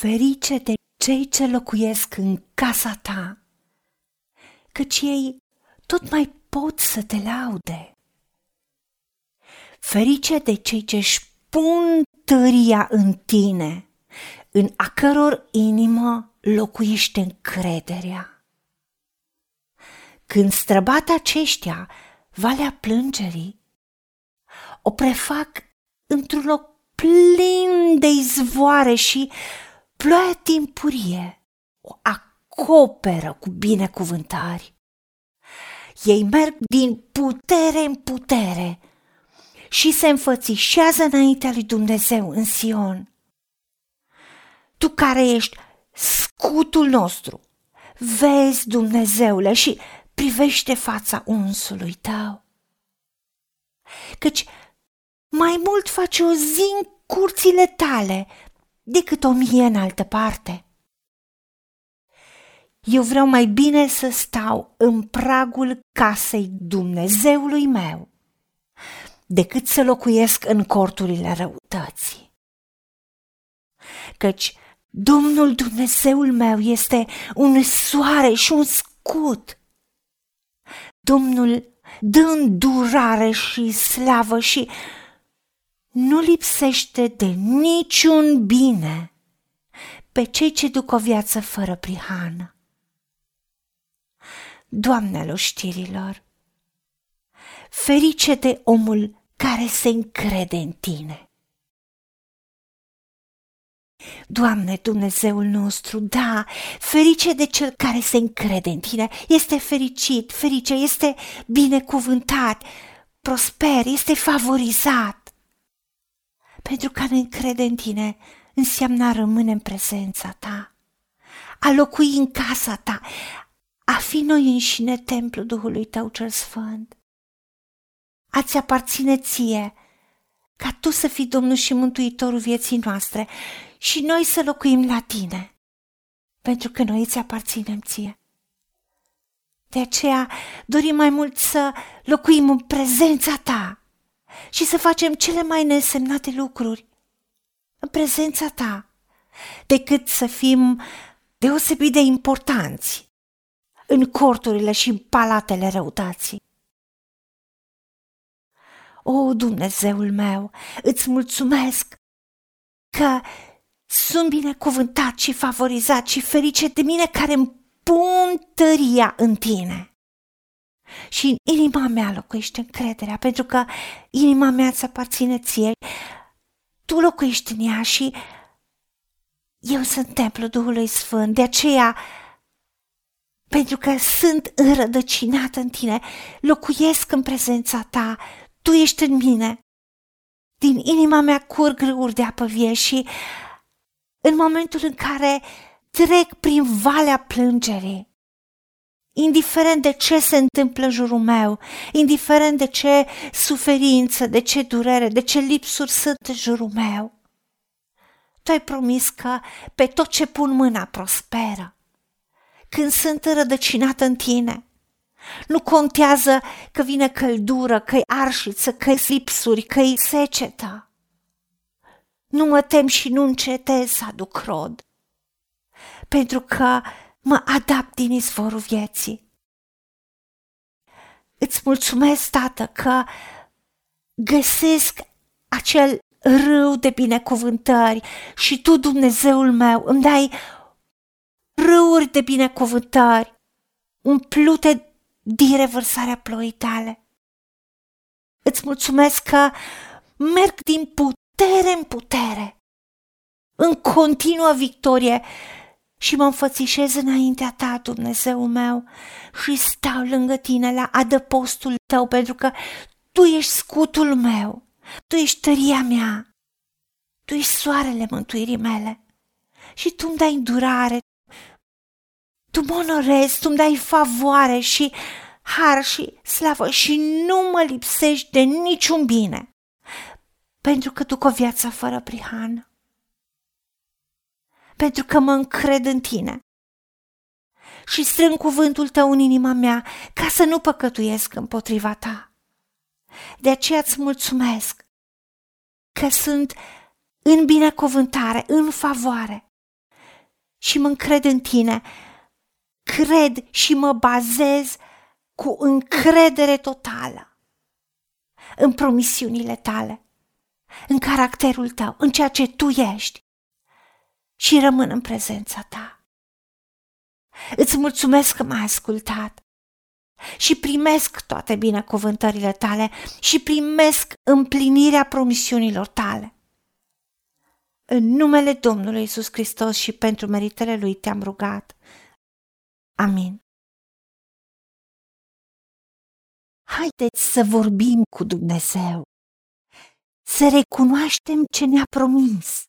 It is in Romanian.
Ferice de cei ce locuiesc în casa ta, căci ei tot mai pot să te laude. Ferice de cei ce își pun tăria în tine, în a căror inimă locuiește încrederea. Când străbat aceștia valea plângerii, o prefac într-un loc plin de izvoare și ploaia timpurie o acoperă cu binecuvântari. Ei merg din putere în putere și se înfățișează înaintea lui Dumnezeu în Sion. Tu care ești scutul nostru, vezi Dumnezeule și privește fața unsului tău. Căci mai mult faci o zi în curțile tale decât o mie în altă parte. Eu vreau mai bine să stau în pragul casei Dumnezeului meu decât să locuiesc în corturile răutății. Căci Domnul Dumnezeul meu este un soare și un scut. Domnul dă îndurare și slavă și nu lipsește de niciun bine pe cei ce duc o viață fără prihană. Doamnelor știrilor, ferice de omul care se încrede în tine. Doamne, Dumnezeul nostru, da, ferice de cel care se încrede în tine, este fericit, ferice, este binecuvântat, prosper, este favorizat. Pentru că ne încrede în tine înseamnă a rămâne în prezența ta, a locui în casa ta, a fi noi înșine templul Duhului tău cel sfânt. A-ți aparține ție, ca tu să fii Domnul și Mântuitorul vieții noastre și noi să locuim la tine, pentru că noi îți aparținem ție. De aceea dorim mai mult să locuim în prezența ta și să facem cele mai nesemnate lucruri în prezența ta, decât să fim deosebit de importanți în corturile și în palatele răutații. O, Dumnezeul meu, îți mulțumesc că sunt binecuvântat și favorizat și ferice de mine care îmi pun tăria în tine. Și în inima mea locuiește încrederea, pentru că inima mea îți aparține ție. Tu locuiești în ea și eu sunt templul Duhului Sfânt, de aceea, pentru că sunt înrădăcinată în tine, locuiesc în prezența ta, tu ești în mine. Din inima mea curg râuri de apă vie și în momentul în care trec prin valea plângerii, indiferent de ce se întâmplă în jurul meu, indiferent de ce suferință, de ce durere, de ce lipsuri sunt în jurul meu, tu ai promis că pe tot ce pun mâna prosperă. Când sunt rădăcinată în tine, nu contează că vine căldură, că-i arșiță, că-i lipsuri, că-i secetă. Nu mă tem și nu încetez să aduc rod, pentru că mă adapt din izvorul vieții. Îți mulțumesc, Tată, că găsesc acel râu de binecuvântări și Tu, Dumnezeul meu, îmi dai râuri de binecuvântări umplute din revărsarea ploii tale. Îți mulțumesc că merg din putere în putere, în continuă victorie și mă înfățișez înaintea ta, Dumnezeu meu, și stau lângă tine la adăpostul tău, pentru că tu ești scutul meu, tu ești tăria mea, tu ești soarele mântuirii mele. Și tu îmi dai îndurare, tu mă onorezi, tu îmi dai favoare și har și slavă și nu mă lipsești de niciun bine, pentru că duc o viață fără prihan, pentru că mă încred în tine și strâng cuvântul tău în inima mea ca să nu păcătuiesc împotriva ta. De aceea îți mulțumesc că sunt în binecuvântare, în favoare și mă încred în tine. Cred și mă bazez cu încredere totală în promisiunile tale, în caracterul tău, în ceea ce tu ești și rămân în prezența ta. Îți mulțumesc că m-ai ascultat și primesc toate binecuvântările tale și primesc împlinirea promisiunilor tale. În numele Domnului Isus Hristos și pentru meritele Lui te-am rugat. Amin. Haideți să vorbim cu Dumnezeu, să recunoaștem ce ne-a promis